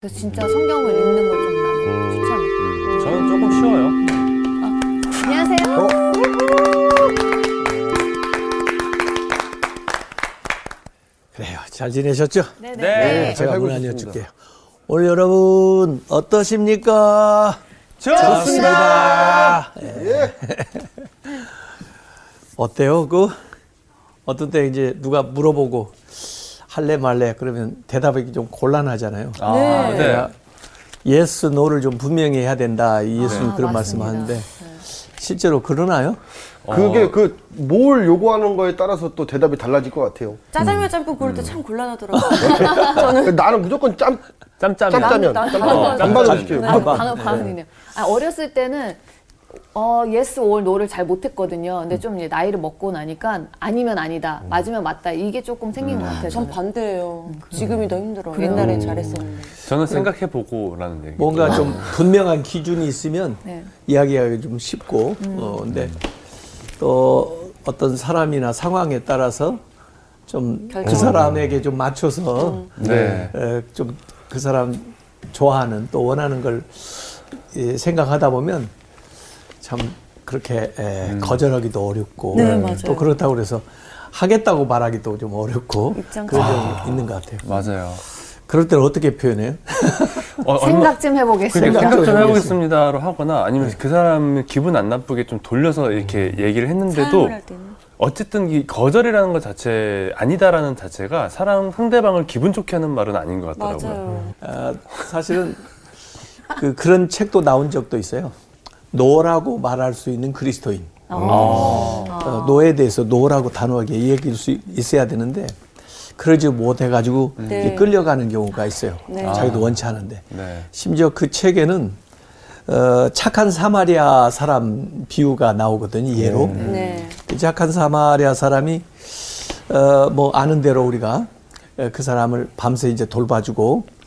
그래서 진짜 성경을 읽는 걸 좀 나는 추천해. 음, 저는 조금 쉬워요. 안녕하세요. 그래요. 잘 지내셨죠? 네네. 네. 제가 살고 문 있습니다. 알려줄게요. 오늘 여러분 어떠십니까? 좋습니다. 예. 어때요? 그 어떤 때 이제 누가 물어보고 할래 말래 그러면 대답하기 좀 곤란하잖아요. 아, 네. 네. yes no를 좀 분명히 해야 된다. 이 예수님 아, 그런. 말씀하는데 실제로 그러나요? 그게 그뭘 요구하는 거에 따라서 또 대답이 달라질 것 같아요. 짜장면 짬뽕 고를 때 참 곤란하더라고요. 저는 나는 무조건 짬. 짬짜면 어, 난- 반반으로 짬짬이. 시켜요. 방금 반응이네요. 아, 어렸을 때는 어 yes or no를 잘 못했거든요. 근데 좀 이제 나이를 먹고 나니까 아니면 아니다, 맞으면 맞다 이게 조금 생긴 것 같아요. 전 저는. 반대예요. 지금이 더 힘들어 요. 옛날엔 잘했었는데. 저는 생각해보고라는 얘기. 뭔가 좀 분명한 기준이 있으면 네. 이야기하기 좀 쉽고 어 근데 또 어떤 사람이나 상황에 따라서 좀 그 결정. 사람에게 좀 맞춰서 네. 좀 그 사람 좋아하는 또 원하는 걸 예, 생각하다 보면 참 그렇게 에, 거절하기도 어렵고 네. 또 그렇다고 그래서 하겠다고 말하기도 좀 어렵고 그런 점이 있는 것 같아요. 맞아요. 그럴 때는 어떻게 표현해요? 어, 생각 좀 해보겠습니다. 생각 좀좀 해보겠습니다로 하거나 아니면 그 사람 기분 안 나쁘게 좀 돌려서 이렇게 얘기를 했는데도. 어쨌든 이 거절이라는 것 자체 아니다라는 자체가 사람 상대방을 기분 좋게 하는 말은 아닌 것 같더라고요. 맞아요. 아, 사실은 그 그런 책도 나온 적도 있어요. no라고 말할 수 있는 그리스도인. 어, no에 대해서 no라고 단호하게 얘기할 수 있어야 되는데 그러지 못해가지고 네. 끌려가는 경우가 있어요. 네. 자기도 원치 않은데. 네. 심지어 그 책에는 어, 착한 사마리아 사람 비유가 나오거든요. 예로. 네. 그 착한 사마리아 사람이 어, 뭐 아는 대로 우리가 에, 그 사람을 밤새 이제 돌봐주고 에,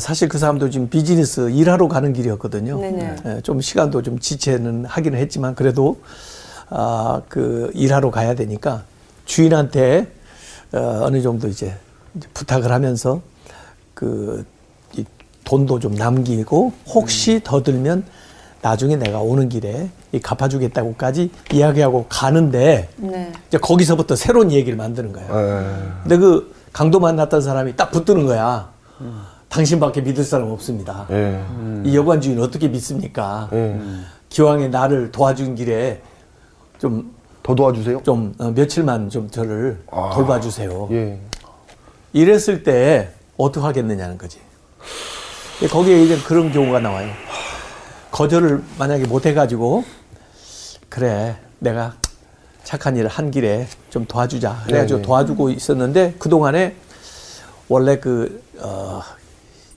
사실 그 사람도 지금 비즈니스 일하러 가는 길이었거든요. 네네. 에, 좀 시간도 좀 지체는 하기는 했지만 그래도 아, 그 일하러 가야 되니까 주인한테 어, 어느 정도 이제 부탁을 하면서 그 이 돈도 좀 남기고 혹시 더 들면 나중에 내가 오는 길에 이 갚아주겠다고까지 이야기하고 가는데 네. 이제 거기서부터 새로운 얘기를 만드는 거예요. 에, 근데 그 강도 만났던 사람이 딱 붙드는 거야. 당신밖에 믿을 사람 없습니다. 예. 이 여관 주인 어떻게 믿습니까? 예. 기왕에 나를 도와준 길에 좀, 더 도와주세요. 좀, 어, 며칠만 좀 저를 아. 돌봐주세요. 예. 이랬을 때 어떻게 하겠느냐는 거지. 거기에 이제 그런 경우가 나와요. 거절을 만약에 못 해가지고, 그래, 내가 착한 일을 한 길에 좀 도와주자. 그래가지고 네네. 도와주고 있었는데, 그 동안에 원래 그, 어,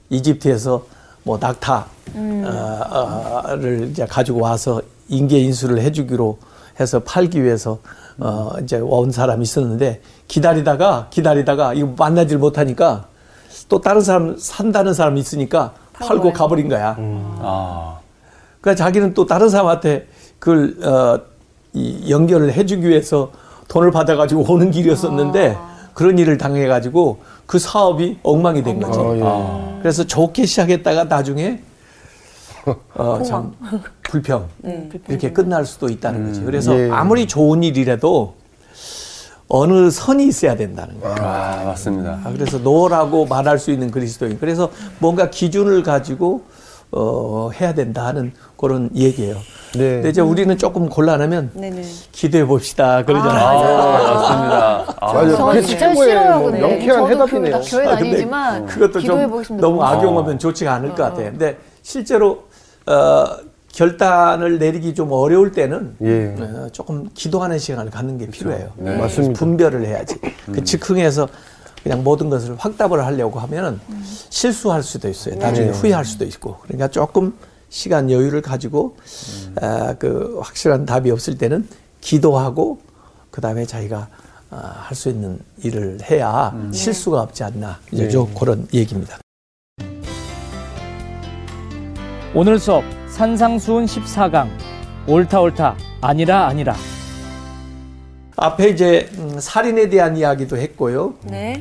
이집트에서 뭐 낙타, 어, 어, 를 이제 가지고 와서 인계 인수를 해주기로 해서 팔기 위해서 어, 이제 온 사람이 있었는데 기다리다가 기다리다가 이거 만나질 못하니까 또 다른 사람 산다는 사람이 있으니까 팔고 가버린 거야. 아. 그러니까 자기는 또 다른 사람한테 그걸 어, 이 연결을 해주기 위해서 돈을 받아가지고 오는 길이었었는데 그런 일을 당해가지고 그 사업이 엉망이 된 거지. 아, 예. 아. 그래서 좋게 시작했다가 나중에 어, 참 불평 이렇게 끝날 수도 있다는 거지. 그래서 예. 아무리 좋은 일이라도 어느 선이 있어야 된다는 거야. 아, 맞습니다. 아, 그래서 노라고 말할 수 있는 그리스도인. 그래서 뭔가 기준을 가지고 어, 해야 된다 하는 그런 얘기예요. 네. 근데 이제 우리는 조금 곤란하면 네네. 기도해 봅시다 그러잖아요. 아, 맞습니다. 아, 맞아요. 저는 그게 진짜 최고의 싫어요. 뭐 근데 명쾌한 해답이네요. 그, 교회 아, 근데 다니지만 그것도 좀. 너무 악용하면 좋지가 않을 것 같아요. 근데 실제로 어, 결단을 내리기 좀 어려울 때는 예. 어, 조금 기도하는 시간을 갖는 게 필요해요. 네. 맞습니다. 분별을 해야지. 그 즉흥해서 그냥 모든 것을 확답을 하려고 하면은 실수할 수도 있어요. 나중에 후회할 수도 있고. 그러니까 조금 시간 여유를 가지고 아, 그 확실한 답이 없을 때는 기도하고 그 다음에 자기가 아, 할 수 있는 일을 해야 실수가 없지 않나. 이제 네. 저 그런 얘기입니다. 오늘 수업 산상수훈 14강 옳다 옳다 아니라 아니라 앞에 이제 음, 살인에 대한 이야기도 했고요. 네.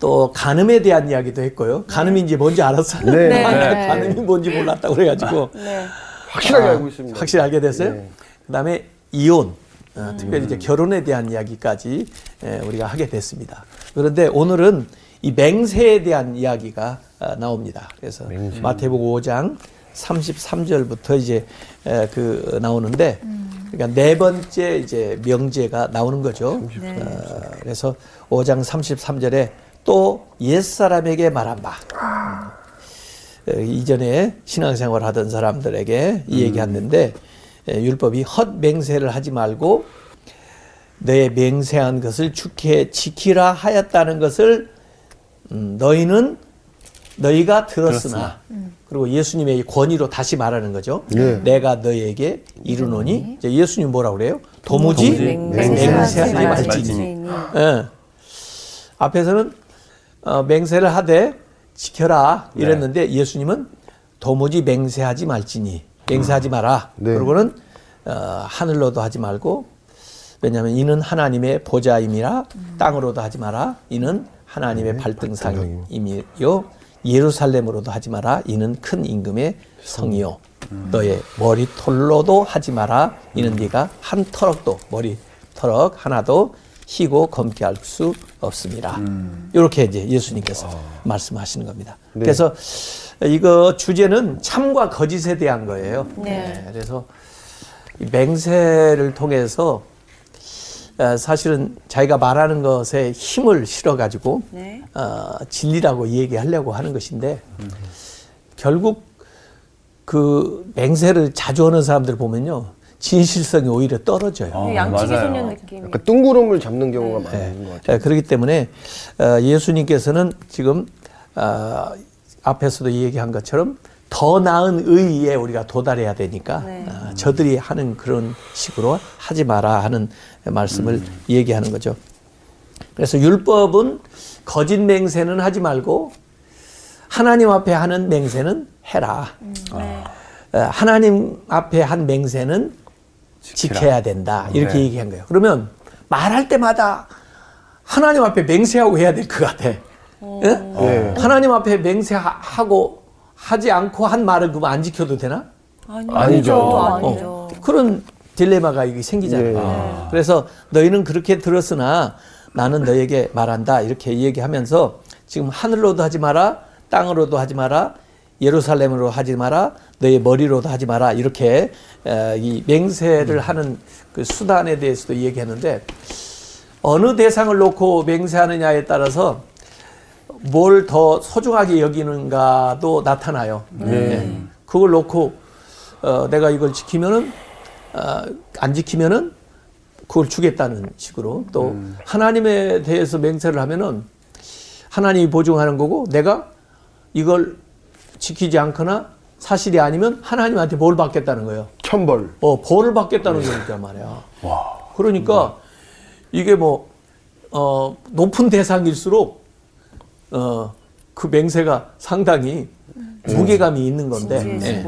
또 간음에 대한 이야기도 했고요. 간음이 이제 뭔지 알았어요. 네. 네. 간음이 뭔지 몰랐다고 그래가지고 네. 확실하게 아, 알고 있습니다. 확실히 알게 됐어요. 네. 그다음에 이혼, 어, 특별히 이제 결혼에 대한 이야기까지 에, 우리가 하게 됐습니다. 그런데 오늘은 이 맹세에 대한 이야기가 어, 나옵니다. 그래서 마태복음 5장 33절부터 이제 에, 그 나오는데 그러니까 네 번째 이제 명제가 나오는 거죠. 어, 그래서 5장 33절에 또 옛사람에게 말한 바 어, 이전에 신앙생활 하던 사람들에게 이 얘기했는데 에, 율법이 헛 맹세를 하지 말고 너의 맹세한 것을 죽게 지키라 하였다는 것을 음, 너희는 너희가 들었으나 그리고 예수님의 이 권위로 다시 말하는 거죠. 네. 내가 너희에게 이르노니 이제 예수님 뭐라 그래요? 도무지, 도무지 맹세하지. 말지니. 예. 앞에서는 어, 맹세를 하되 지켜라 이랬는데 예수님은 도무지 맹세하지 말지니 맹세하지 마라. 네. 그리고는 어, 하늘로도 하지 말고 왜냐하면 이는 하나님의 보좌임이라 땅으로도 하지 마라. 이는 하나님의 발등상임이요 예루살렘으로도 하지 마라. 이는 큰 임금의 성이요 너의 머리털로도 하지 마라. 이는 네가 한 터럭도 머리 터럭 하나도 희고 검게 할 수 없습니다. 이렇게 이제 예수님께서 말씀하시는 겁니다. 그래서 이거 주제는 참과 거짓에 대한 거예요. 네. 그래서 이 맹세를 통해서 어, 사실은 자기가 말하는 것에 힘을 실어 가지고 네. 어, 진리라고 얘기하려고 하는 것인데 결국 그 맹세를 자주 하는 사람들 보면요 진실성이 오히려 떨어져요. 어, 양치기 맞아요. 소년 느낌. 약간 뜬구름을 잡는 경우가 네. 많은 것 같아요. 예, 그렇기 때문에 어, 예수님께서는 지금 어, 앞에서도 얘기한 것처럼 더 나은 의의에 우리가 도달해야 되니까 네. 어, 저들이 하는 그런 식으로 하지 마라 하는 말씀을 얘기하는 거죠. 그래서 율법은 거짓 맹세는 하지 말고 하나님 앞에 하는 맹세는 해라. 네. 어, 하나님 앞에 한 맹세는 지켜야 된다. 이렇게 네. 얘기한 거예요. 그러면 말할 때마다 하나님 앞에 맹세하고 해야 될 것 같아. 예? 네. 하나님 앞에 맹세하고 하지 않고 한 말은 그거 안 지켜도 되나? 아니죠. 아니죠. 아니죠. 어, 그런 딜레마가 이게 생기잖아요. 예. 그래서 너희는 그렇게 들었으나 나는 너에게 말한다. 이렇게 얘기하면서 지금 하늘로도 하지 마라, 땅으로도 하지 마라, 예루살렘으로 하지 마라, 너의 머리로도 하지 마라. 이렇게 에, 이 맹세를 하는 그 수단에 대해서도 얘기했는데 어느 대상을 놓고 맹세하느냐에 따라서 뭘 더 소중하게 여기는가도 나타나요. 네. 그걸 놓고 어, 내가 이걸 지키면은 어, 안 지키면은 그걸 주겠다는 식으로 또 하나님에 대해서 맹세를 하면은 하나님이 보증하는 거고 내가 이걸 지키지 않거나 사실이 아니면 하나님한테 뭘 받겠다는 거예요. 천벌. 어, 벌을 받겠다는 거니까 말이야. 그러니까 이게 뭐, 어, 높은 대상일수록, 어, 그 맹세가 상당히 무게감이 있는 건데. 예,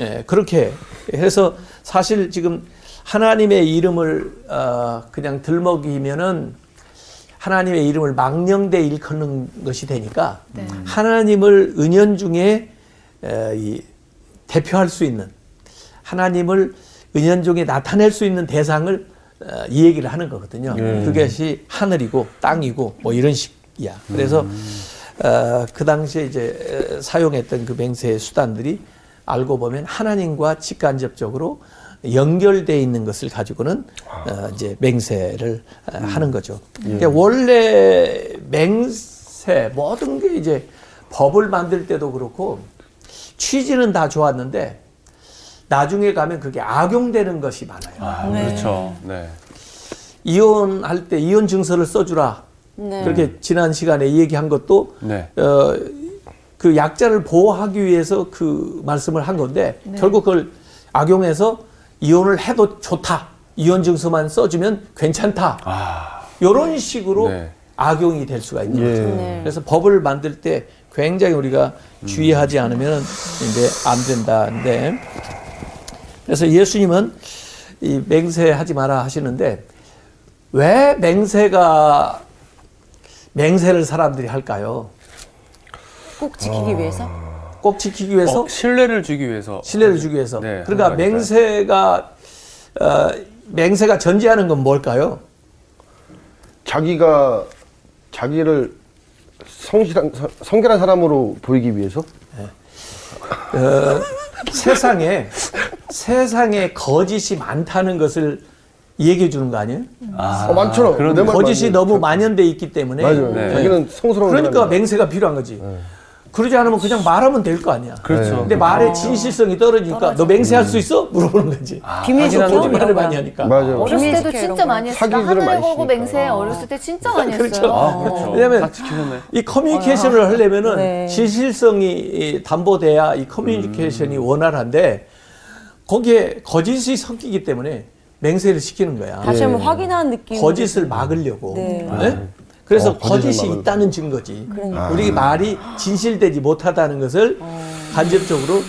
예, 그렇게 해서 사실 지금 하나님의 이름을, 어, 그냥 들먹이면은 하나님의 이름을 망령되 일컫는 것이 되니까 네. 하나님을 은연 중에 에, 이, 대표할 수 있는 하나님을 은연 중에 나타낼 수 있는 대상을 어, 이 얘기를 하는 거거든요. 그것이 하늘이고 땅이고 뭐 이런 식이야. 그래서 어, 그 당시에 이제 에, 사용했던 그 맹세의 수단들이 알고 보면 하나님과 직간접적으로 연결돼 있는 것을 가지고는 어, 이제 맹세를 어, 하는 거죠. 그러니까 원래 맹세 모든 게 이제 법을 만들 때도 그렇고 취지는 다 좋았는데 나중에 가면 그게 악용되는 것이 많아요. 아, 네. 그렇죠. 네. 이혼할 때 이혼 증서를 써주라. 네. 그렇게 지난 시간에 얘기한 것도 네. 어, 그 약자를 보호하기 위해서 그 말씀을 한 건데 결국 그걸 악용해서 이혼을 해도 좋다. 이혼 증서만 써주면 괜찮다. 아, 이런 식으로 네. 악용이 될 수가 있는 예. 거죠. 네. 그래서 법을 만들 때 굉장히 우리가 주의하지 않으면 이제 안 된다는데 그래서 예수님은 이 맹세하지 마라 하시는데 왜 맹세가 맹세를 사람들이 할까요? 꼭 지키기 위해서? 꼭 지키기 위해서 어, 신뢰를 주기 위해서 신뢰를 주기 위해서. 네, 그러니까. 맹세가 어, 맹세가 전제하는 건 뭘까요? 자기가 자기를 성실한 성- 성결한 사람으로 보이기 위해서 어, 세상에 세상에 거짓이 많다는 것을 얘기해 주는 거 아니에요? 아, 어, 많죠. 거짓이 맞아요. 너무 자- 만연돼 있기 때문에 맞아요. 네. 자기는 성스러운 그러니까 사람이다. 맹세가 필요한 거지. 그러지 않으면 그냥 말하면 될 거 아니야. 그렇죠. 근데 말의 진실성이 떨어지니까 너 맹세할 수 있어? 물어보는 거지. 비밀 지켜? 거짓말을 많이 하니까. 맞아요. 어렸을 때도 진짜 거. 많이. 나 사기들을 하늘 치니까. 맹세 어렸을 때 진짜 많이 그렇죠. 했어요. 아, 그렇죠. 왜냐면. 이 커뮤니케이션을 하려면은 네. 진실성이 이 담보돼야 이 커뮤니케이션이 원활한데 거기에 거짓이 섞이기 때문에 맹세를 시키는 거야. 다시 한번 확인하는 느낌. 거짓을 막으려고. 네. 네? 그래서 어, 거짓이. 있다는 증거지. 그러니까. 우리 말이 진실되지 못하다는 것을 간접적으로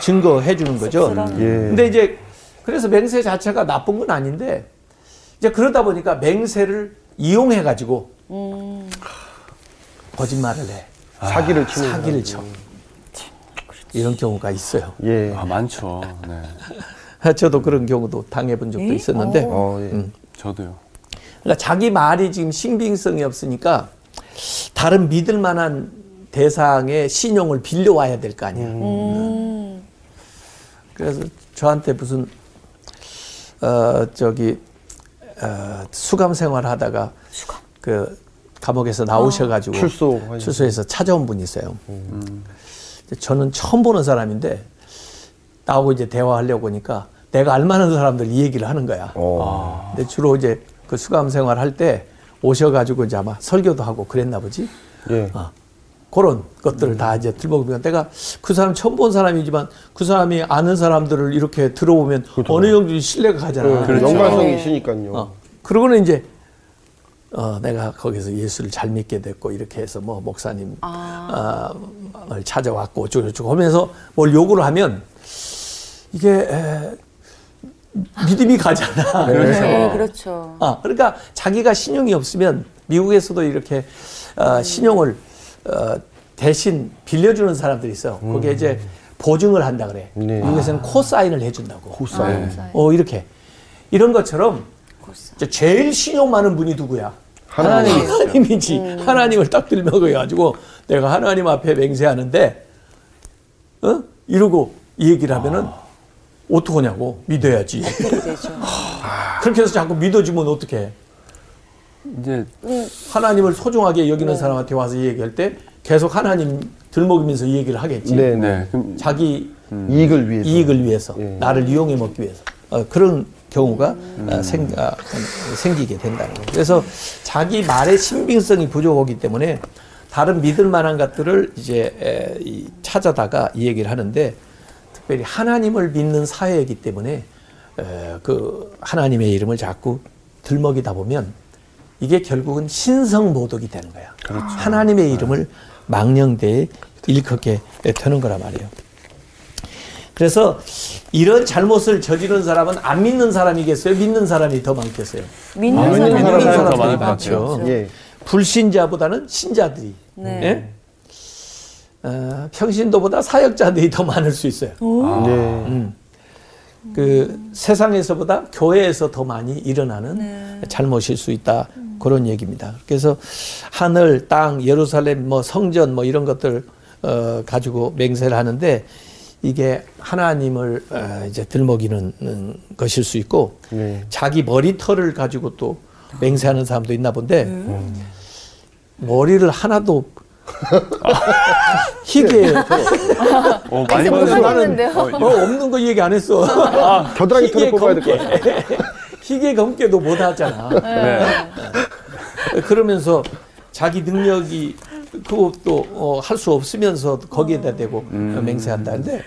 증거해 주는 거죠. 씁쓸하네. 예. 근데 이제 그래서 맹세 자체가 나쁜 건 아닌데 이제 그러다 보니까 맹세를 이용해 가지고 음. 거짓말을 해. 사기를 치는 사기를. 쳐. 이런 경우가 있어요. 예. 아 많죠. 네. 저도 그런 경우도 당해본 적도 있었는데, 어, 예. 음. 저도요. 그러니까 자기 말이 지금 신빙성이 없으니까 다른 믿을 만한 대상의 신용을 빌려와야 될 거 아니야. 음. 그래서 저한테 무슨 어 저기 어, 수감 생활 하다가 그 감옥에서 나오셔가지고 출소. 출소해서 찾아온 분이 있어요. 이제 저는 처음 보는 사람인데 나하고 이제 대화하려고 하니까 내가 알만한 사람들 이 얘기를 하는 거야. 어. 근데 주로 이제 그 수감 생활 할 때 오셔가지고 이제 아마 설교도 하고 그랬나 보지. 예. 어, 그런 것들을 다 이제 들먹으면 내가 그 사람 처음 본 사람이지만 그 사람이 아는 사람들을 이렇게 들어보면 어느 정도 신뢰가 가잖아. 그 연관성이 네. 있으니까요. 어. 그러고는 이제 어, 내가 거기서 예수를 잘 믿게 됐고 이렇게 해서 뭐 목사님 아. 어, 을 찾아왔고 어쩌고저쩌고 하면서 뭘 요구를 하면 이게 에, 믿음이 가잖아. 네, 그렇죠. 아, 그러니까 자기가 신용이 없으면 미국에서도 이렇게 어, 신용을 어, 대신 빌려주는 사람들이 있어요. 거기에 이제 보증을 한다 그래. 네. 미국에서는 cosign을 해준다고. cosign. 네. 어 이렇게 이런 것처럼 이제 제일 신용 많은 분이 누구야? 하나님. 하나님이지. 하나님을 딱 들먹어가지고 내가 하나님 앞에 맹세하는데, 어? 이러고 이 얘기를 하면은 어떡하냐고 믿어야지. 그렇게 해서 자꾸 믿어주면 어떡해? 이제 하나님을 소중하게 여기는 사람한테 와서 이 얘기할 때 계속 하나님 들먹이면서 이 얘기를 하겠지. 네, 네. 네. 그럼 자기 이익을 위해서. 이익을 위해서 예. 나를 이용해 먹기 위해서 어, 그런 경우가 어, 생, 아, 생기게 된다는 거예요. 그래서 자기 말의 신빙성이 부족하기 때문에 다른 믿을 만한 것들을 이제 에, 이, 찾아다가 이 얘기를 하는데 특별히 하나님을 믿는 사회이기 때문에 에, 그 하나님의 이름을 자꾸 들먹이다 보면 이게 결국은 신성 모독이 되는 거야. 하나님의 이름을 망령되이 일컫게 되는 거란 말이에요. 그래서 이런 잘못을 저지른 사람은 안 믿는 사람이겠어요? 믿는 사람이 더 많겠어요? 믿는 아, 믿는 사람이 사람이 더 많죠. 같아요. 예. 불신자보다는 신자들이, 네. 예? 어, 평신도보다 사역자들이 더 많을 수 있어요. 네. 그 세상에서보다 교회에서 더 많이 일어나는 잘못일 수 있다 그런 얘기입니다. 그래서 하늘, 땅, 예루살렘, 뭐 성전 뭐 이런 것들 어, 가지고 맹세를 하는데 이게 하나님을 어, 이제 들먹이는 음, 것일 수 있고 네. 자기 머리털을 가지고 또 맹세하는 사람도 있나 본데 머리를 하나도 희게 어, 많이 맹세 못 받는 하겠는데요. 어, 없는 거 얘기 안 했어. 겨드랑이 희게 털을 뽑아야 될. 같아요. 희게 검게도 못 하잖아. 네. 그러면서 자기 능력이 그것도 어, 할 수 없으면서 거기에다 대고 맹세한다는데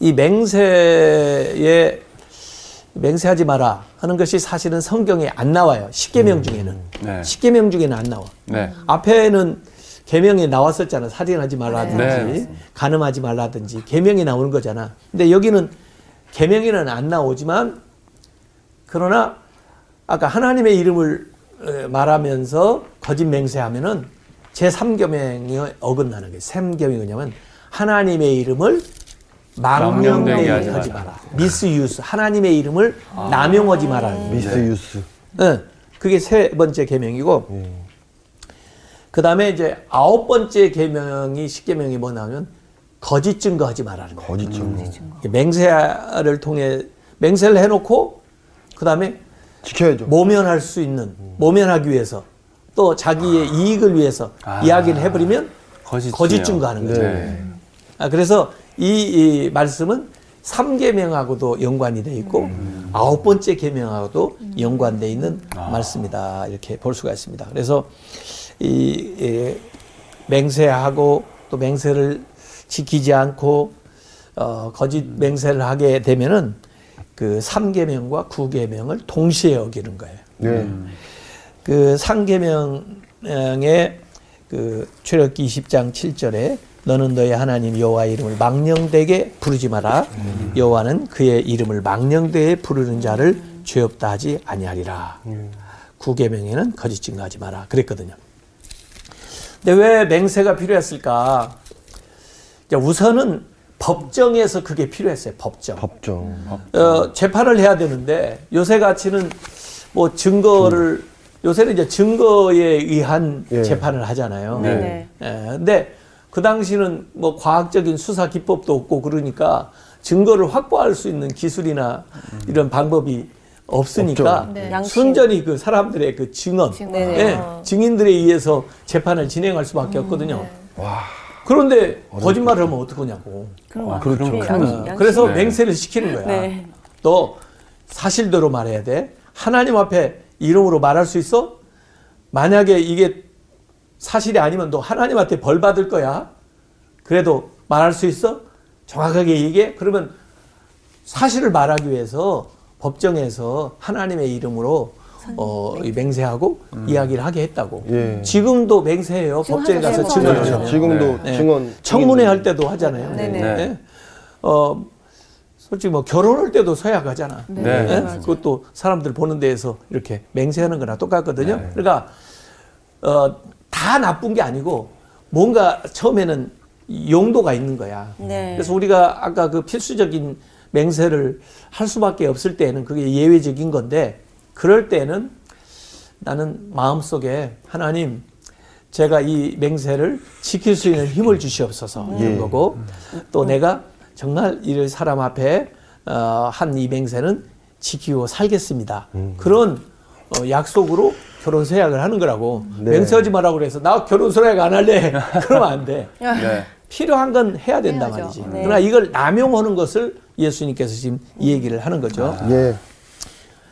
이 맹세에 맹세하지 마라 하는 것이 사실은 성경에 안 나와요. 십계명 중에는 네. 십계명 중에는 안 나와. 네. 앞에는 계명이 나왔었잖아. 살인하지 말라든지 네. 간음하지 말라든지 계명이 나오는 거잖아. 근데 여기는 계명에는 안 나오지만 그러나 아까 하나님의 이름을 에, 말하면서 거짓 맹세하면은 제 3계명이 어긋나는 거예요. 3계명이 뭐냐면 하나님의 이름을 망령되게 하지 하지 마라. 미스유스. 하나님의 이름을 남용하지 마라. 미스유스. 응. 그게 세 번째 계명이고 예. 그 다음에 이제 아홉 번째 계명이 십계명이 뭐냐면 거짓 증거하지 말라는 거예요. 거짓 증거. 맹세를 통해 맹세를 해놓고 그 다음에 지켜야죠. 모면할 수 있는 모면하기 위해서 또 자기의 이익을 위해서 아. 이야기를 해버리면 거짓, 거짓 증거하는 거죠. 네. 아, 그래서 이, 이 말씀은 삼계명하고도 연관이 돼 있고 아홉 번째 계명하고도 연관돼 있는 말씀이다 이렇게 볼 수가 있습니다. 그래서 이, 이 맹세하고 또 맹세를 지키지 않고 어, 거짓 맹세를 하게 되면은 그 삼계명과구계명을 동시에 어기는 거예요. 네. 그 상계명의 그 출애굽기 20장 7절에 너는 너의 하나님 여호와의 이름을 망령되게 부르지 마라. 여호와는 그의 이름을 망령되게 부르는 자를 죄 없다 하지 아니하리라. 구계명에는 거짓 증거하지 마라. 그랬거든요. 근데 왜 맹세가 필요했을까? 우선은 법정에서 그게 필요했어요. 법정. 법정. 어, 재판을 해야 되는데 요새 같이는 뭐 증거를 요새는 이제 증거에 의한 예. 재판을 하잖아요. 네. 네. 예, 근데 그 당시는 뭐 과학적인 수사 기법도 없고 그러니까 증거를 확보할 수 있는 기술이나 이런 방법이 없으니까. 네. 순전히 그 사람들의 그 증언, 증언. 네네. 예, 증인들에 의해서 재판을 진행할 수밖에 없거든요. 와. 그런데 거짓말을 하면 어떡하냐고. 아, 거 그렇죠. 어, 그래서 네. 맹세를 시키는 거야. 네. 또 사실대로 말해야 돼. 하나님 앞에 이름으로 말할 수 있어? 만약에 이게 사실이 아니면 너 하나님한테 벌 받을 거야. 그래도 말할 수 있어? 정확하게 얘기해? 그러면 사실을 말하기 위해서 법정에서 하나님의 이름으로 어, 이 맹세하고 이야기를 하게 했다고. 예. 지금도 맹세해요. 지금 법정에 가서 하죠. 증언을 네. 지금도 네. 증언. 청문회 할 때도 하잖아요. 네네. 네. 어, 솔직히 뭐 결혼할 때도 서약하잖아. 네. 그것도 사람들 보는 데에서 이렇게 맹세하는 거나 똑같거든요. 그러니까 어, 다 나쁜 게 아니고 뭔가 처음에는 용도가 있는 거야. 네. 그래서 우리가 아까 그 필수적인 맹세를 할 수밖에 없을 때는 그게 예외적인 건데 그럴 때는 나는 마음속에 하나님 제가 이 맹세를 지킬 수 있는 힘을 주시옵소서 이런 예. 거고 또 내가 정말 이 사람 앞에 어, 한 이 맹세는 지키고 살겠습니다. 그런 어, 약속으로 결혼 서약을 하는 거라고 네. 맹세하지 말라고 그래서 나 결혼 서약 안 할래 그러면 안 돼. 네. 필요한 건 해야 된단 해야죠. 말이지. 네. 그러나 이걸 남용하는 것을 예수님께서 지금 이 얘기를 하는 거죠. 예.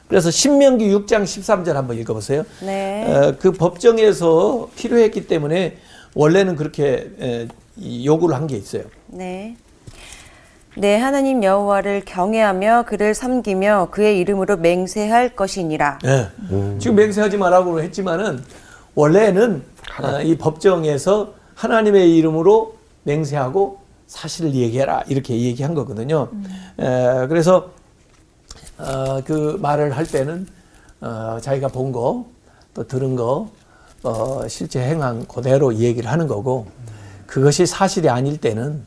그래서 신명기 6장 13절 한번 읽어보세요. 네. 어, 그 법정에서 필요했기 때문에 원래는 그렇게 에, 이 요구를 한 게 있어요. 네. 네, 하나님 여호와를 경외하며 그를 섬기며 그의 이름으로 맹세할 것이니라. 예. 지금 맹세하지 말라고 했지만은 원래는 어, 이 법정에서 하나님의 이름으로 맹세하고 사실을 얘기해라 이렇게 얘기한 거거든요. 에, 그래서 어, 그 말을 할 때는 어, 자기가 본 거 또 들은 거 어, 실제 행한 그대로 얘기를 하는 거고 그것이 사실이 아닐 때는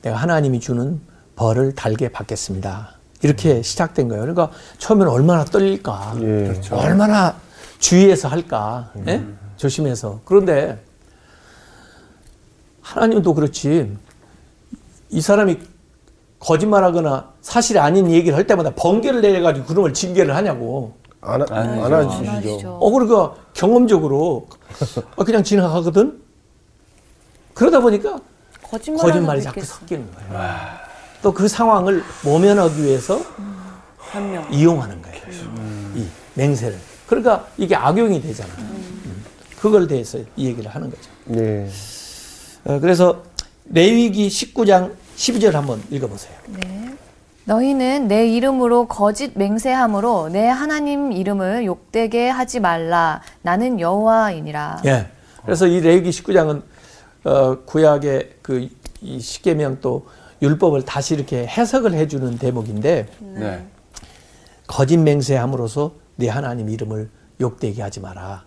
내가 하나님이 주는 벌을 달게 받겠습니다. 이렇게 시작된 거예요. 그러니까 처음에는 얼마나 떨릴까, 예. 얼마나 주의해서 할까, 예? 조심해서. 그런데 하나님도 그렇지. 이 사람이 거짓말하거나 사실이 아닌 얘기를 할 때마다 번개를 내가지고 그놈을 징계를 하냐고. 안, 하- 아니죠. 안안 하시죠. 어, 그러니까 경험적으로 아, 그냥 지나가거든. 그러다 보니까 거짓말 거짓말이 자꾸 섞이는 거예요. 또 그 상황을 모면하기 위해서 한 명. 이용하는 거예요. 이 맹세를. 그러니까 이게 악용이 되잖아. 음. 그걸 대해서 이 얘기를 하는 거죠. 예. 어, 그래서 레위기 19장 12절 한번 읽어보세요. 너희는 내 이름으로 거짓 맹세함으로 내 하나님 이름을 욕되게 하지 말라. 나는 여호와이니라. 예. 그래서 이 레위기 19장은 어, 구약의 그이 십계명 또 율법을 다시 이렇게 해석을 해주는 대목인데 네. 거짓 맹세함으로써 네 하나님 이름을 욕되게 하지 마라.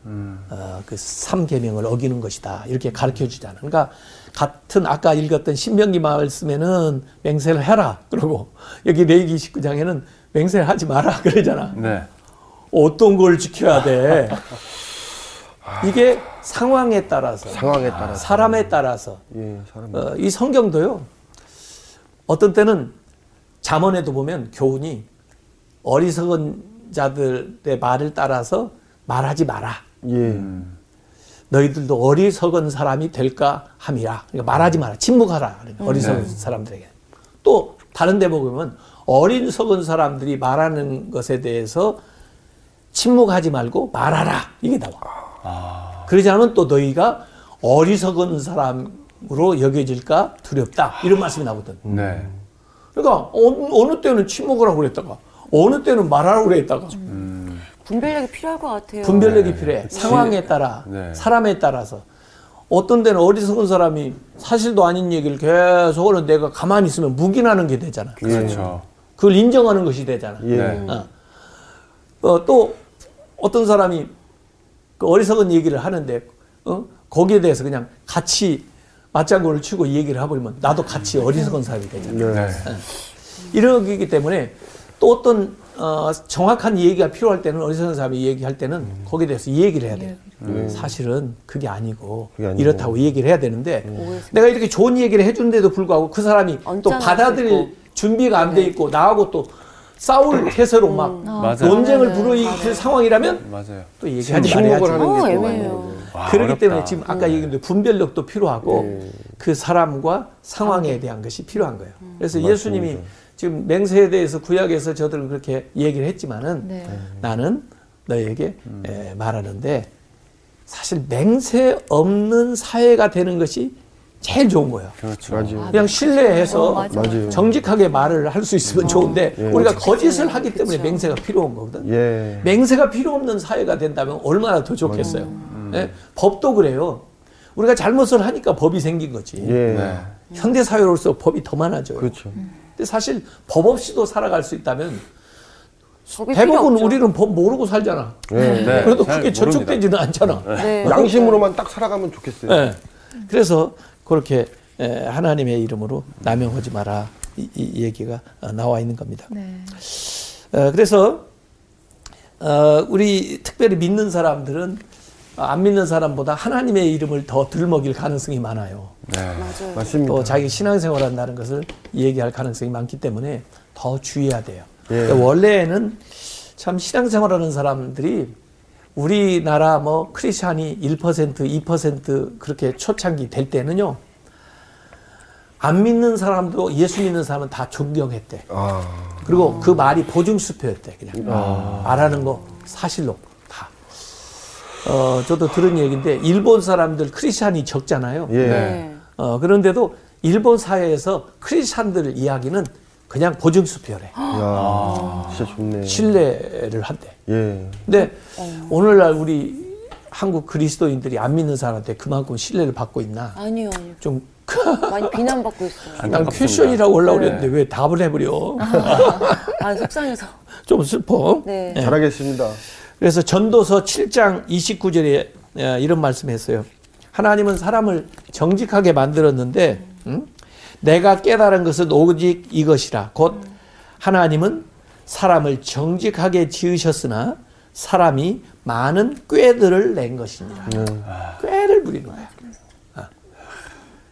어, 그 삼계명을 어기는 것이다. 이렇게 가르쳐 주잖아. 그러니까 같은 아까 읽었던 신명기 말씀에는 맹세를 해라. 그러고 여기 레이기 19장에는 맹세를 하지 마라. 그러잖아. 네. 어떤 걸 지켜야 돼? 이게 상황에 따라서, 상황에 따라서. 사람에 따라서 예. 어, 이 성경도요. 어떤 때는 잠언에도 보면 교훈이 어리석은 자들의 말을 따라서 말하지 마라. 예. 너희들도 어리석은 사람이 될까 함이라. 그러니까 말하지 마라. 침묵하라. 그러니까 어리석은 네. 사람들에게. 또 다른 데 보면 어리석은 사람들이 말하는 것에 대해서 침묵하지 말고 말하라. 이게 나와. 그러지 않으면 또 너희가 어리석은 사람으로 여겨질까 두렵다. 이런 말씀이 나거든. 네. 그러니까 어느, 어느 때는 침묵을 하고 그랬다가 어느 때는 말하라고 그랬다가 분별력이 필요할 것 같아요. 분별력이 필요해. 상황에 따라, 네. 사람에 따라서. 어떤 데는 어리석은 사람이 사실도 아닌 얘기를 계속 하는 내가 가만히 있으면 묵인하는 게 되잖아. 그렇죠. 그걸 인정하는 것이 되잖아. 예. 네. 어. 어, 또 어떤 사람이 그 어리석은 얘기를 하는데 어? 거기에 대해서 그냥 같이 맞장구를 치고 얘기를 해버리면 나도 같이 어리석은 사람이 되잖아. 네. 이러기 때문에 또 어떤 어, 정확한 얘기가 필요할 때는 어리석은 사람이 얘기할 때는 거기에 대해서 얘기를 해야 돼요. 사실은 그게 아니고 그게 아니고. 이렇다고 얘기를 해야 되는데 내가 이렇게 좋은 얘기를 해주는데도 불구하고 그 사람이 또 받아들일 있고. 준비가 안 돼 있고 나하고 또 싸울 태세로 막 맞아요. 논쟁을 불어일으킬 상황이라면 맞아요. 또 얘기하지 침묵을 말아야지. 하는 어, 게또 애매해요. 와, 그렇기 어렵다. 때문에 지금 아까 얘기했는데 분별력도 필요하고 네. 그 사람과 상황에 대한 것이 필요한 거예요. 그래서 예수님이 지금 맹세에 대해서 구약에서 저들은 그렇게 얘기를 했지만은 네. 나는 너에게 에, 말하는데 사실 맹세 없는 사회가 되는 것이 제일 좋은 거예요. 그렇죠. 맞아요. 그냥 신뢰해서 어, 맞아. 맞아요. 정직하게 말을 할 수 있으면 좋은데 예. 우리가 거짓을 하기 때문에 맹세가 필요 한 거거든. 예. 맹세가 필요 없는 사회가 된다면 얼마나 더 좋겠어요. 예? 법도 그래요. 우리가 잘못을 하니까 법이 생긴 거지. 예. 네. 현대 사회로서 법이 더 많아져요. 그렇죠. 근데 사실 법 없이도 살아갈 수 있다면 대부분. 우리는 법 모르고 살잖아. 예. 네. 그래도 잘 그게. 저촉되지는 않잖아. 네. 양심으로만 딱 살아가면 좋겠어요. 예. 그래서 그렇게 에, 하나님의 이름으로 남용하지 마라 이, 이 얘기가 어, 나와 있는 겁니다. 네. 어, 그래서 어, 우리 특별히 믿는 사람들은 어, 안 믿는 사람보다 하나님의 이름을 더 들먹일 가능성이 많아요. 네. 맞아요. 맞습니다. 또 자기 신앙생활 한다는 것을 얘기할 가능성이 많기 때문에 더 주의해야 돼요. 예. 그러니까 원래는 참 신앙생활 하는 사람들이 우리나라 뭐 크리스찬이 1% 2% 그렇게 초창기 될 때는요. 안 믿는 사람도 예수 믿는 사람은 다 존경했대. 아. 그리고 그 말이 보증수표였대 그냥 말하는 거 사실로 다. 어 저도 들은 얘기인데 일본 사람들 크리스찬이 적잖아요. 예. 네. 어 그런데도 일본 사회에서 크리스찬들 이야기는 그냥 보증수표래. 야. 진짜 좋네. 신뢰를 한대. 예. 근데 오늘날 우리 한국 그리스도인들이 안 믿는 사람한테 그만큼 신뢰를 받고 있나? 아니요, 아니요. 좀 많이 비난받고 있어요. 난. question이라고 올라오려 네. 왜 답을 해버려? 아, 속상해서. 좀 슬퍼. 네. 잘하겠습니다. 그래서 전도서 7장 29절에 어, 이런 말씀했어요. 하나님은 사람을 정직하게 만들었는데 음? 내가 깨달은 것은 오직 이것이라 곧 하나님은 사람을 정직하게 지으셨으나 사람이 많은 꾀들을 낸 것이니라. 꾀를 부리는 거야. 아.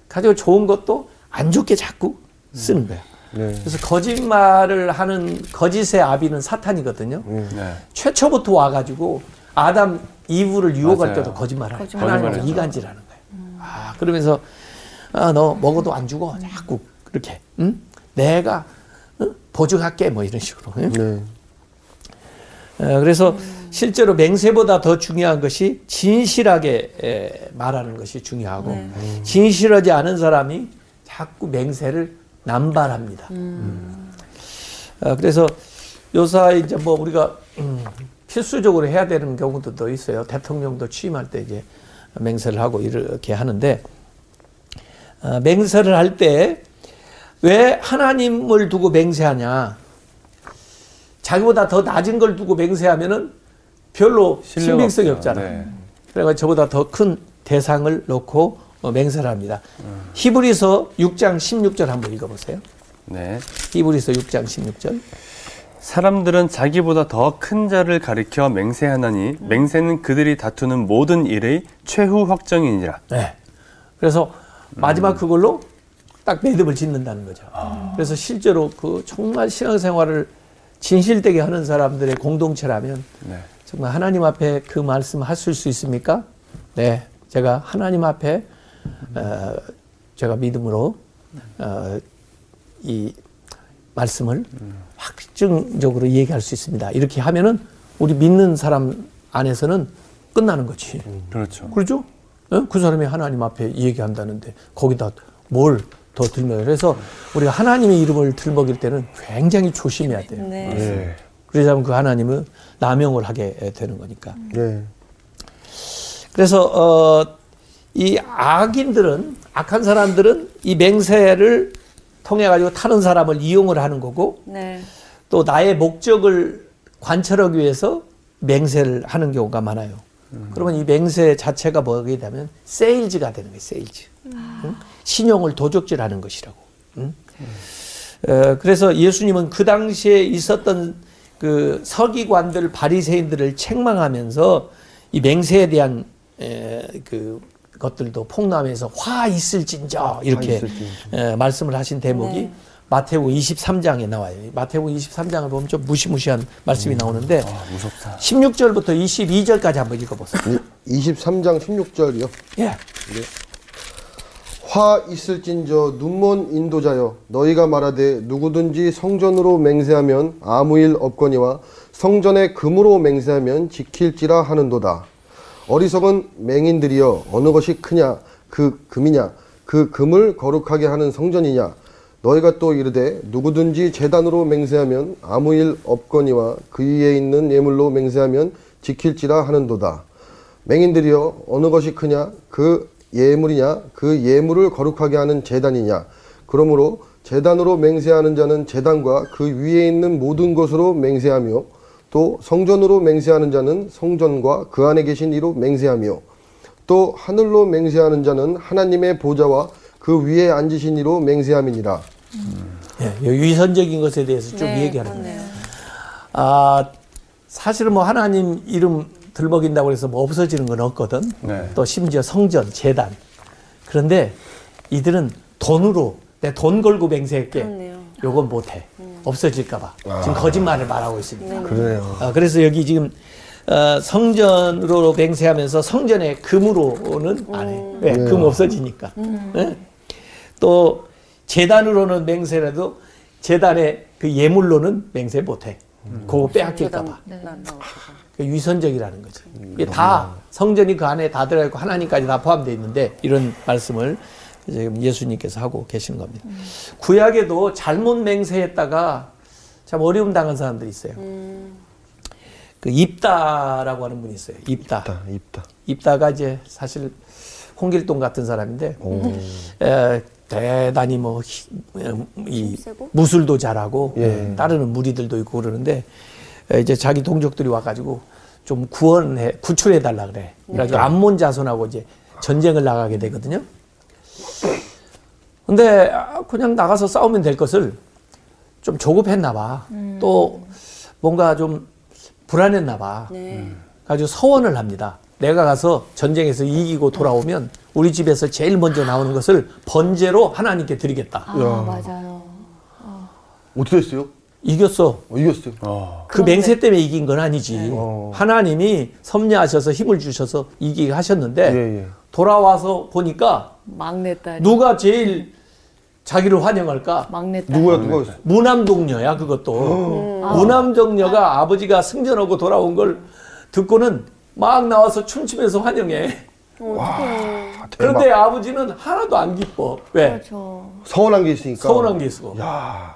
가지고 좋은 것도 안 좋게 자꾸 쓰는 거야. 네. 그래서 거짓말을 하는 거짓의 아비는 사탄이거든요. 네. 최초부터 와가지고 아담 이브를 유혹할 맞아요. 때도 거짓말을 거짓말. 하나님을. 이간질하는 거예요. 아 그러면서 아, 너 먹어도 안 죽어 자꾸 그렇게 응? 내가 응? 보증할게 뭐 이런 식으로. 응? 네. 어, 그래서 실제로 맹세보다 더 중요한 것이 진실하게 에, 말하는 것이 중요하고 진실하지 않은 사람이 자꾸 맹세를 남발합니다. 음. 어, 그래서 요사이 이제 뭐 우리가 음, 필수적으로 해야 되는 경우도 더 있어요. 대통령도 취임할 때 이제 맹세를 하고 이렇게 하는데 어, 맹세를 할 때 왜 하나님을 두고 맹세하냐? 자기보다 더 낮은 걸 두고 맹세하면은 별로 신빙성이 없죠. 없잖아. 네. 그래서 저보다 더 큰 대상을 놓고 어, 맹세를 합니다. 히브리서 6장 16절 한번 읽어보세요. 네. 히브리서 6장 16절. 사람들은 자기보다 더 큰 자를 가리켜 맹세하나니 맹세는 그들이 다투는 모든 일의 최후 확정이니라. 네. 그래서 마지막 그걸로 딱 매듭을 짓는다는 거죠. 그래서 실제로 그 정말 신앙생활을 진실되게 하는 사람들의 공동체라면 네. 정말 하나님 앞에 그 말씀 하실 수 있습니까? 네. 제가 하나님 앞에 어, 제가 믿음으로 어, 이 말씀을 확증적으로 얘기할 수 있습니다. 이렇게 하면은 우리 믿는 사람 안에서는 끝나는 거지. 그렇죠. 그렇죠? 어? 그 사람이 하나님 앞에 얘기한다는데 거기다 뭘 더 들먹여 그래서 우리가 하나님의 이름을 들먹일 때는 굉장히 조심해야 돼요. 네. 예. 그러자면 그 하나님은 남용을 하게 되는 거니까. 예. 그래서 어, 이 악인들은 악한 사람들은 이 맹세를 통해 가지고 다른 사람을 이용을 하는 거고 네. 또 나의 목적을 관철하기 위해서 맹세를 하는 경우가 많아요. 그러면 이 맹세 자체가 뭐게 되면 세일즈가 되는 거예요. 세일즈. 응? 신용을 도적질하는 것이라고. 응? 어, 그래서 예수님은 그 당시에 있었던 그 서기관들, 바리새인들을 책망하면서 이 맹세에 대한 에, 그 것들도 폭로하면서 화 있을진저 이렇게 있을진저. 에, 말씀을 하신 대목이 네. 마태복음 23장에 나와요. 마태복음 23장을 보면 좀 무시무시한 말씀이 나오는데 아, 무섭다. 16절부터 22절까지 한번 읽어보세요. 23장 16절이요. 예. 화 있을진저 눈먼 인도자여 너희가 말하되 누구든지 성전으로 맹세하면 아무 일 없거니와 성전에 금으로 맹세하면 지킬지라 하는도다 어리석은 맹인들이여 어느 것이 크냐? 그 금이냐? 그 금을 거룩하게 하는 성전이냐? 너희가 또 이르되 누구든지 재단으로 맹세하면 아무 일 없거니와 그 위에 있는 예물로 맹세하면 지킬지라 하는도다. 맹인들이여 어느 것이 크냐? 그 예물이냐? 그 예물을 거룩하게 하는 재단이냐? 그러므로 재단으로 맹세하는 자는 재단과 그 위에 있는 모든 것으로 맹세하며 또 성전으로 맹세하는 자는 성전과 그 안에 계신 이로 맹세하며 또 하늘로 맹세하는 자는 하나님의 보좌와 그 위에 앉으신 이로 맹세함이니라 예, 이 위선적인 것에 대해서 좀 네, 얘기하는 거예요. 아, 사실은 뭐 하나님 이름 들먹인다고 해서 뭐 없어지는 건 없거든. 네. 또 심지어 성전, 재단. 그런데 이들은 돈으로 내 돈 걸고 맹세할게. 그렇네요. 요건 못해. 없어질까봐. 지금 거짓말을 말하고 있습니다. 그러네요 아, 그래서 여기 지금 어, 성전으로 맹세하면서 성전에 금으로는 안 해. 왜? 금 없어지니까. 예? 또 재단으로는 맹세라도 재단의 그 예물로는 맹세 못 해. 그거 빼앗길까 봐. 네. 그 위선적이라는 거지. 이게 다 성전이 그 안에 다 들어 있고 하나님까지 다 포함되어 있는데 이런 말씀을 지금 예수님께서 하고 계시는 겁니다. 구약에도 잘못 맹세했다가 참 어려움 당한 사람들이 있어요. 그 입다라고 하는 분이 있어요. 입다. 입다 입다 입다가 이제 사실 홍길동 같은 사람인데 에, 대단히 뭐 이 무술도 잘하고 예. 따르는 무리들도 있고 그러는데 에, 이제 자기 동족들이 와가지고 좀 구원해 구출해 달라 그래. 그래가지고 암몬 자손하고 이제 전쟁을 나가게 되거든요. 근데 아, 그냥 나가서 싸우면 될 것을 좀 조급했나 봐. 또 뭔가 좀 불안했나 봐. 네. 가지고 서원을 합니다. 내가 가서 전쟁에서 이기고 돌아오면 우리 집에서 제일 먼저 나오는 것을 번제로 하나님께 드리겠다. 아, 맞아요. 어떻게 됐어요? 이겼어. 어, 이겼어요 어, 그 맹세 때문에 이긴 건 아니지. 어. 하나님이 섭리하셔서 힘을 주셔서 이기게 하셨는데 예, 예. 돌아와서 보니까 막내딸. 누가 제일 자기를 환영할까? 막내딸. 누구야 누가 있어? 무남동녀야 그것도. 무남동녀가 아 버지가 승전하고 돌아온 걸 듣고는 막 나와서 춤추면서 환영해. 대박. 그런데 아버지는 하나도 안 기뻐. 왜? 그렇죠. 서운한 게 있으니까 서운한 게 있어. 야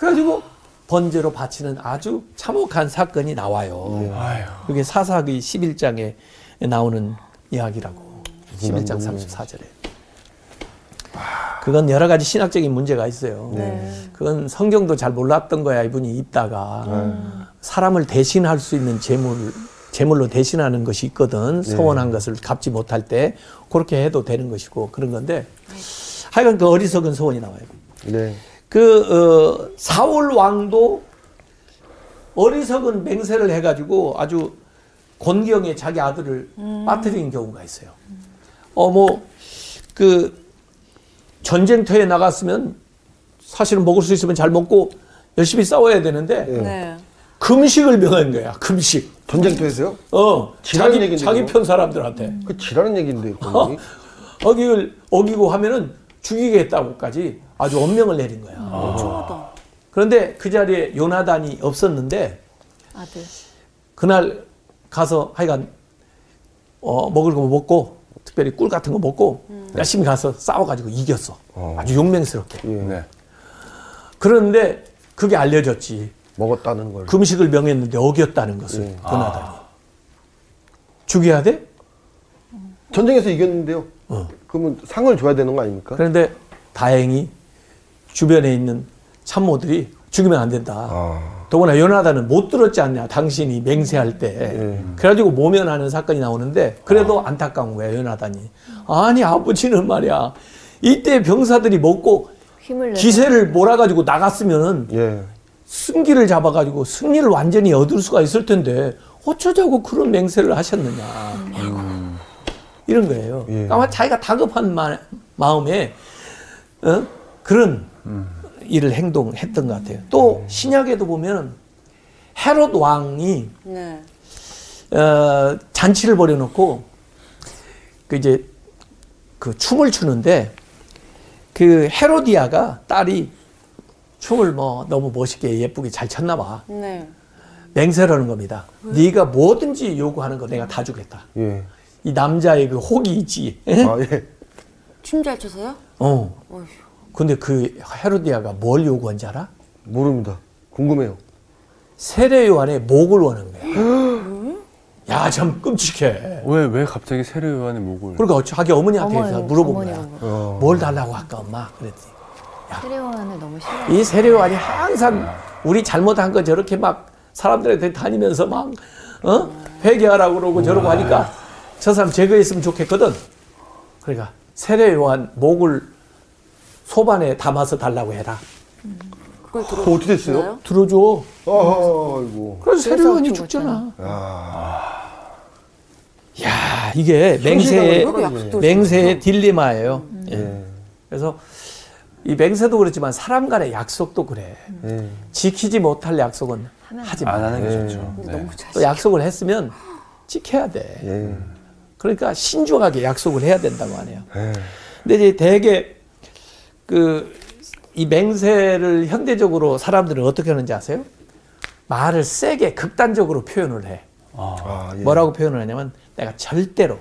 그래가지고 번제로 바치는 아주 참혹한 사건이 나와요. 아유. 그게 사사기 11장에 나오는 이야기라고. 11장 34절에. 그건 여러 가지 신학적인 문제가 있어요. 네. 그건 성경도 잘 몰랐던 거야 이분이 있다가 사람을 대신할 수 있는 재물 재물로 대신하는 것이 있거든 소원한 것을 갚지 못할 때 그렇게 해도 되는 것이고 그런 건데 하여간 그 어리석은 소원이 나와요. 네. 그 어, 사울 왕도 어리석은 맹세를 해가지고 아주 곤경에 자기 아들을 빠뜨린 경우가 있어요. 어 뭐 그 전쟁터에 나갔으면 사실은 먹을 수 있으면 잘 먹고 열심히 싸워야 되는데 네. 금식을 명한 거야. 금식. 전쟁터에서요? 어 자기 얘기인데, 자기? 편 사람들한테 그 지라는 얘기인데 본인이. 어기를 어기고 하면은 죽이겠다고까지 아주 엄명을 내린 거야. 끔찍하다. 그런데 그 자리에 요나단이 없었는데 아들. 그날 가서 하여간 어, 먹을 거 먹고 특별히 꿀 같은 거 먹고 열심히 가서 싸워가지고 이겼어. 아주 용맹스럽게. 예. 네. 그런데 그게 알려졌지. 먹었다는 걸. 금식을 명했는데 어겼다는 것을 예. 요나단이. 죽여야 돼? 전쟁에서 이겼는데요. 그러면 상을 줘야 되는 거 아닙니까? 그런데 다행히 주변에 있는 참모들이 죽이면 안 된다. 아. 더구나 요나단은 못 들었지 않냐 당신이 맹세할 때 예. 그래가지고 모면하는 사건이 나오는데 그래도 안타까운 거야 요나단이 아니 아버지는 말이야 이때 병사들이 먹고. 기세를 몰아가지고 나갔으면은 예. 승기를 잡아가지고 승리를 완전히 얻을 수가 있을 텐데 어쩌자고 그런 맹세를 하셨느냐 이런 거예요. 예. 아마 자기가 다급한 마, 마음에 어? 그런 일을 행동했던 것 같아요. 또 신약에도 보면 헤롯 왕이 네. 어, 잔치를 벌여놓고 그 이제 그 춤을 추는데 그 헤로디아가 딸이 춤을 뭐 너무 멋있게 예쁘게 잘 췄나 봐. 네. 맹세를 하는 겁니다. 네가 뭐든지 요구하는 거 내가 다 주겠다. 예. 이 남자의 그 혹이 있지. 아, 예. 춤 잘 춰서요? 어. 어휴. 근데 그 헤로디아가 뭘 요구한지 알아? 모릅니다. 궁금해요. 세례 요한의 목을 원한 거야. 야, 참 끔찍해. 왜, 왜 갑자기 세례 요한의 목을. 그러니까 자기 어머니한테 어머니, 서 물어본 어머니 거야. 어. 뭘 달라고 할까 엄마? 그랬더니 세례원을 너무 싫어. 이 세례 요한이 항상 우리 잘못한 거 저렇게 막 사람들한테 다니면서 막 어? 회개하라고 그러고 저러고 하니까 저 사람 제거했으면 좋겠거든. 그러니까 세례 요한 목을 소반에 담아서 달라고 해라. 그걸 들어. 어떻게 됐어요? 들어줘. 아이고. 그래서 세례 그래서 요한이 죽었잖아. 죽잖아. 야 이게 맹세의 맹세의 딜레마예요. 예. 예. 그래서 이 맹세도 그렇지만 사람 간의 약속도 그래. 예. 지키지 못할 약속은 하지 마. 안 하는 게 예. 좋죠. 네. 또 약속을 했으면 지켜야 돼. 예. 그러니까 신중하게 약속을 해야 된다고 하네요. 예. 근데 이제 대개 그 이 맹세를 현대적으로 사람들은 어떻게 하는지 아세요? 말을 세게 극단적으로 표현을 해. 아, 예. 뭐라고 표현을 하냐면 내가 절대로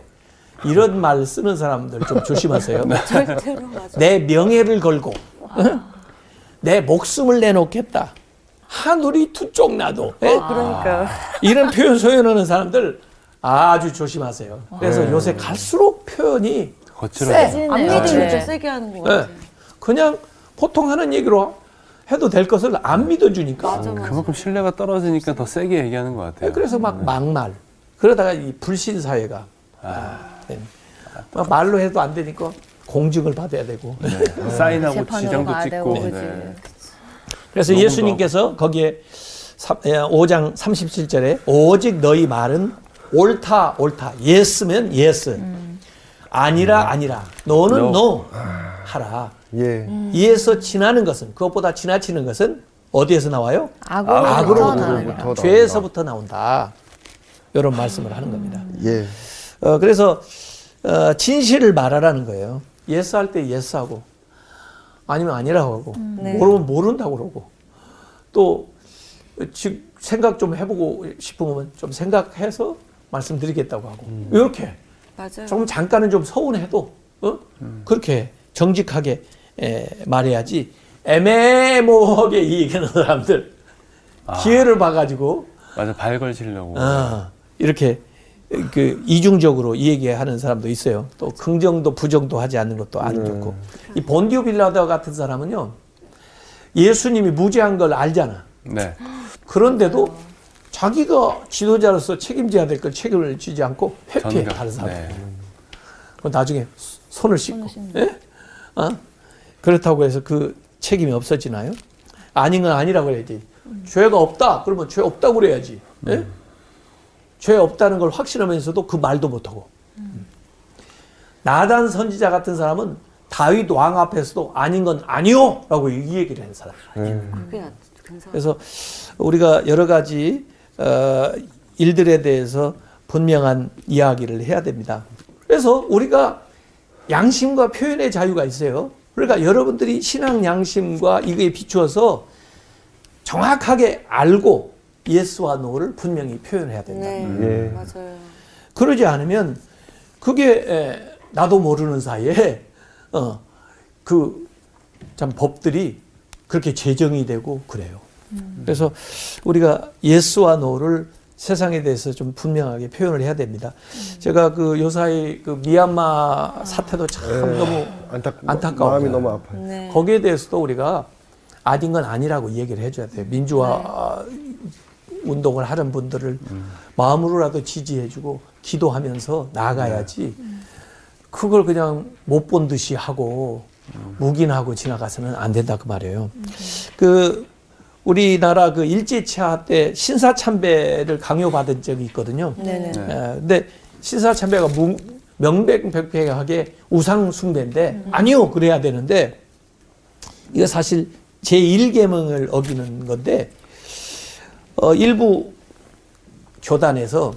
이런 말 쓰는 사람들 좀 조심하세요. 절대로 맞아. 내 명예를 걸고 어? 내 목숨을 내놓겠다. 하늘이 투쪽 나도. 예? 그러니까. 이런 표현 소연하는 사람들 아주 조심하세요. 그래서 요새 갈수록 표현이 거칠어져. 세. 안 네. 믿으면 네. 좀 세게 하는 거 예. 같아요. 그냥 보통 하는 얘기로 해도 될 것을 안 믿어주니까. 맞아, 맞아. 그만큼 신뢰가 떨어지니까 더 세게 얘기하는 것 같아요. 예, 그래서 막 막말. 그러다가 이 불신 사회가 네. 막 말로 해도 안 되니까 공증을 받아야 되고. 사인하고 재판으로 지장도 가야 되고, 찍고. 그지. 네. 그래서 예수님께서 거기에 5장 37절에 오직 너희 말은 옳다 옳다 yes면 yes 아니라 아니라 no는 No. no 하라 예. 이에서 지나는 것은 그것보다 지나치는 것은 어디에서 나와요? 악으로부터. 나온다. 죄에서부터 나온다 이런 말씀을 하는 겁니다. 예. 어, 그래서 어, 진실을 말하라는 거예요. yes 할 때 yes 하고 아니면 아니라고 하고 네. 모르면 모른다고 그러고 또즉 생각 좀 해보고 싶으면 좀 생각해서 말씀드리겠다고 하고 이렇게 맞아요. 조금 잠깐은 좀 서운해도 어? 그렇게 정직하게 에, 말해야지 애매모호하게 얘기하는 사람들 기회를 봐가지고 맞아, 발 걸치려고. 어, 이렇게 그 이중적으로 얘기하는 사람도 있어요. 또 긍정도 부정도 하지 않는 것도 안 좋고. 이 본디오 빌라더 같은 사람은요. 예수님이 무죄한 걸 알잖아. 네. 그런데도 자기가 지도자로서 책임져야 될 걸 책임을 지지 않고 회피해 전가. 다른 사람. 네. 그럼 나중에 손을 씻고. 예? 어? 그렇다고 해서 그 책임이 없어지나요? 아닌 건 아니라고 해야지. 죄가 없다. 그러면 죄 없다고 그래야지. 예? 죄 없다는 걸 확신하면서도 그 말도 못하고. 나단 선지자 같은 사람은 다윗 왕 앞에서도 아닌 건 아니요! 라고 이 얘기를 하는 사람. 근사. 그래서 우리가 여러 가지 어, 일들에 대해서 분명한 이야기를 해야 됩니다. 그래서 우리가 양심과 표현의 자유가 있어요. 그러니까 여러분들이 신앙 양심과 이거에 비추어서 정확하게 알고 yes와 no를 분명히 표현해야 된다. 네, 예. 맞아요. 그러지 않으면 그게 에, 나도 모르는 사이에 어, 그 참 법들이 그렇게 제정이 되고 그래요. 그래서 우리가 yes와 no를 세상에 대해서 좀 분명하게 표현을 해야 됩니다. 제가 그 요사이 그 미얀마 사태도 참 너무 안타, 안타까워요. 마음이 너무 아파요. 네. 거기에 대해서도 우리가 아닌 건 아니라고 얘기를 해줘야 돼요. 민주화 운동을 하는 분들을 마음으로라도 지지해주고 기도하면서 나아가야지. 그걸 그냥 못 본 듯이 하고 묵인하고 지나가서는 안 된다 그 말이에요. 그 우리나라 그 일제차 때 신사참배를 강요받은 적이 있거든요. 네네. 에, 근데 신사참배가 무- 명백백백하게 우상 숭배인데 아니요 그래야 되는데 이거 사실 제 1계명을 어기는 건데 어, 일부 교단에서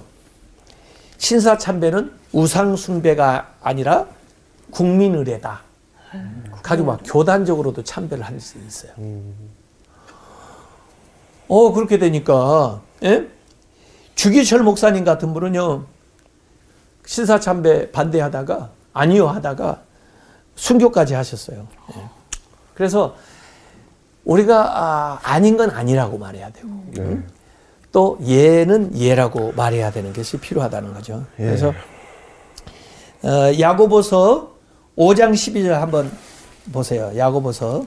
신사참배는 우상 숭배가 아니라 국민의례다. 가지고 막 교단적으로도 참배를 할 수 있어요. 어 그렇게 되니까 예? 주기철 목사님 같은 분은요 신사참배 반대하다가 아니요 하다가 순교까지 하셨어요. 예. 그래서 우리가 아, 아닌 건 아니라고 말해야 되고 음? 또 예는 예라고 말해야 되는 것이 필요하다는 거죠. 그래서 어, 야고보서 5장 12절 한번 보세요. 야고보서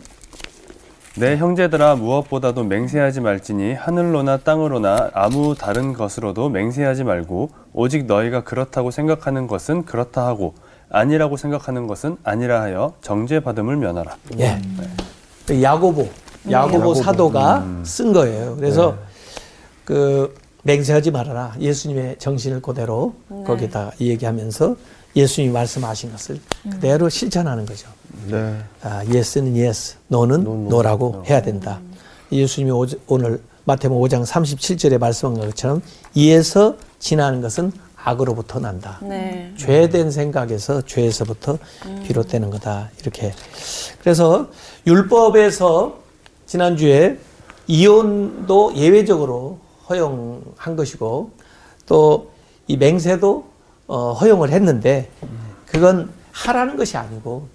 내 형제들아 무엇보다도 맹세하지 말지니 하늘로나 땅으로나 아무 다른 것으로도 맹세하지 말고 오직 너희가 그렇다고 생각하는 것은 그렇다 하고 아니라고 생각하는 것은 아니라 하여 정죄받음을 면하라. 예. 그 야고보, 야고보 사도가 쓴 거예요. 그래서 그 맹세하지 말아라. 예수님의 정신을 그대로 거기다 얘기하면서 예수님이 말씀하신 것을 그대로 실천하는 거죠. 네. 아, yes는 yes, no는 no라고 해야 된다. 예수님이 오, 오늘 마태복음 5장 37절에 말씀한 것처럼 이에서 지나는 것은 악으로부터 난다. 네. 죄된 생각에서 죄에서부터 비롯되는 거다. 이렇게. 그래서 율법에서 지난주에 이혼도 예외적으로 허용한 것이고 또 이 맹세도 어, 허용을 했는데 그건 하라는 것이 아니고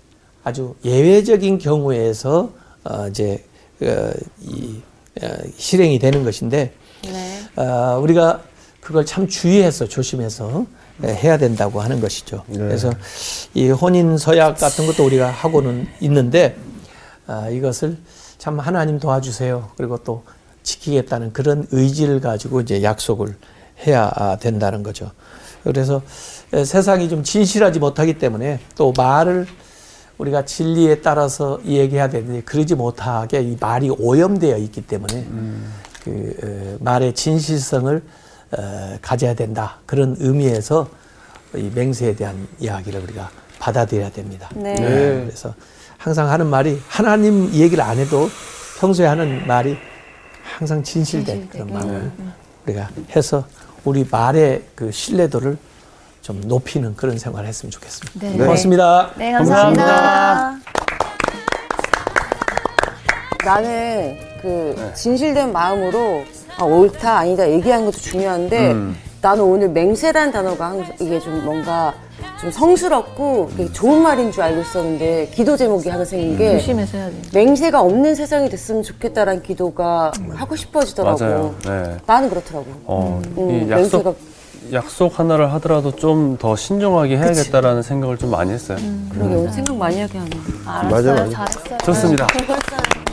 아주 예외적인 경우에서 어, 이제 어, 이 어, 실행이 되는 것인데 네. 어, 우리가 그걸 참 주의해서 조심해서 예, 해야 된다고 하는 것이죠. 그래서 이 혼인 서약 같은 것도 우리가 하고는 있는데 아, 이것을 참 하나님 도와주세요. 그리고 또 지키겠다는 그런 의지를 가지고 이제 약속을 해야 아, 된다는 거죠. 그래서 에, 세상이 좀 진실하지 못하기 때문에 또 말을 우리가 진리에 따라서 얘기해야 되는데 그러지 못하게 이 말이 오염되어 있기 때문에 그 어, 말의 진실성을 어, 가져야 된다 그런 의미에서 이 맹세에 대한 이야기를 우리가 받아들여야 됩니다. 네. 그래서 항상 하는 말이 하나님 얘기를 안 해도 평소에 하는 말이 항상 진실된 그런 말을 우리가 해서 우리 말의 그 신뢰도를 좀 높이는 그런 생활을 했으면 좋겠습니다. 네. 고맙습니다. 네, 감사합니다. 나는 그 진실된 마음으로 아, 옳다 아니다 얘기하는 것도 중요한데 나는 오늘 맹세라는 단어가 항상 이게 좀 뭔가 좀 성스럽고 좋은 말인 줄 알고 있었는데 기도 제목이 하나 생긴 게 조심해서 해야 돼. 맹세가 없는 세상이 됐으면 좋겠다라는 기도가 하고 싶어지더라고. 맞아요. 네. 나는 그렇더라고. 어, 음, 이 약속 맹세가 약속 하나를 하더라도 좀 더 신중하게 해야겠다라는 생각을 좀 많이 했어요. 그러게 오늘 생각 많이 하게 하네. 알았어요. 맞아, 맞아. 잘했어요. 좋습니다.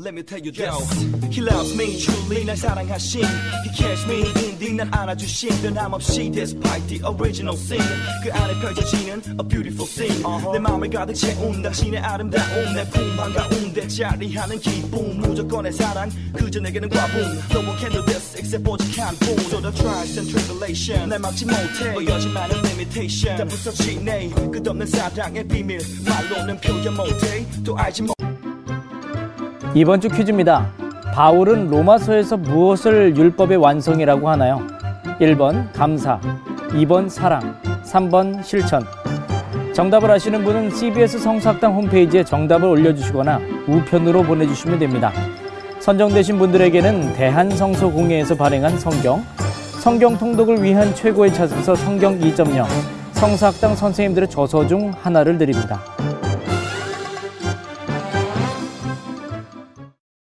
Let me tell you this. He loves me truly 날 사랑하신 He cares me indeed 난 안아주신 변함없이 despite the original sin 그 안에 펼쳐지는 a beautiful scene 내 마음을 가득 채운 당신의 아름다움 내품 한 가운데 자리하는 기쁨 무조건의 사랑 그저 내게는 과분 No one can do this except 오직 한 분 So the trials and tribulation 날 막지 못해 보여진 많은 limitation 다 부서지네 끝없는 사랑의 비밀 말로는 표현 못해 또 알지 못 이번 주 퀴즈입니다. 바울은 로마서에서 무엇을 율법의 완성이라고 하나요? 1번 감사, 2번 사랑, 3번 실천. 정답을 아시는 분은 CBS 성사학당 홈페이지에 정답을 올려주시거나 우편으로 보내주시면 됩니다. 선정되신 분들에게는 대한성서공회에서 발행한 성경, 성경 통독을 위한 최고의 찾아서 성경 2.0, 성사학당 선생님들의 저서 중 하나를 드립니다.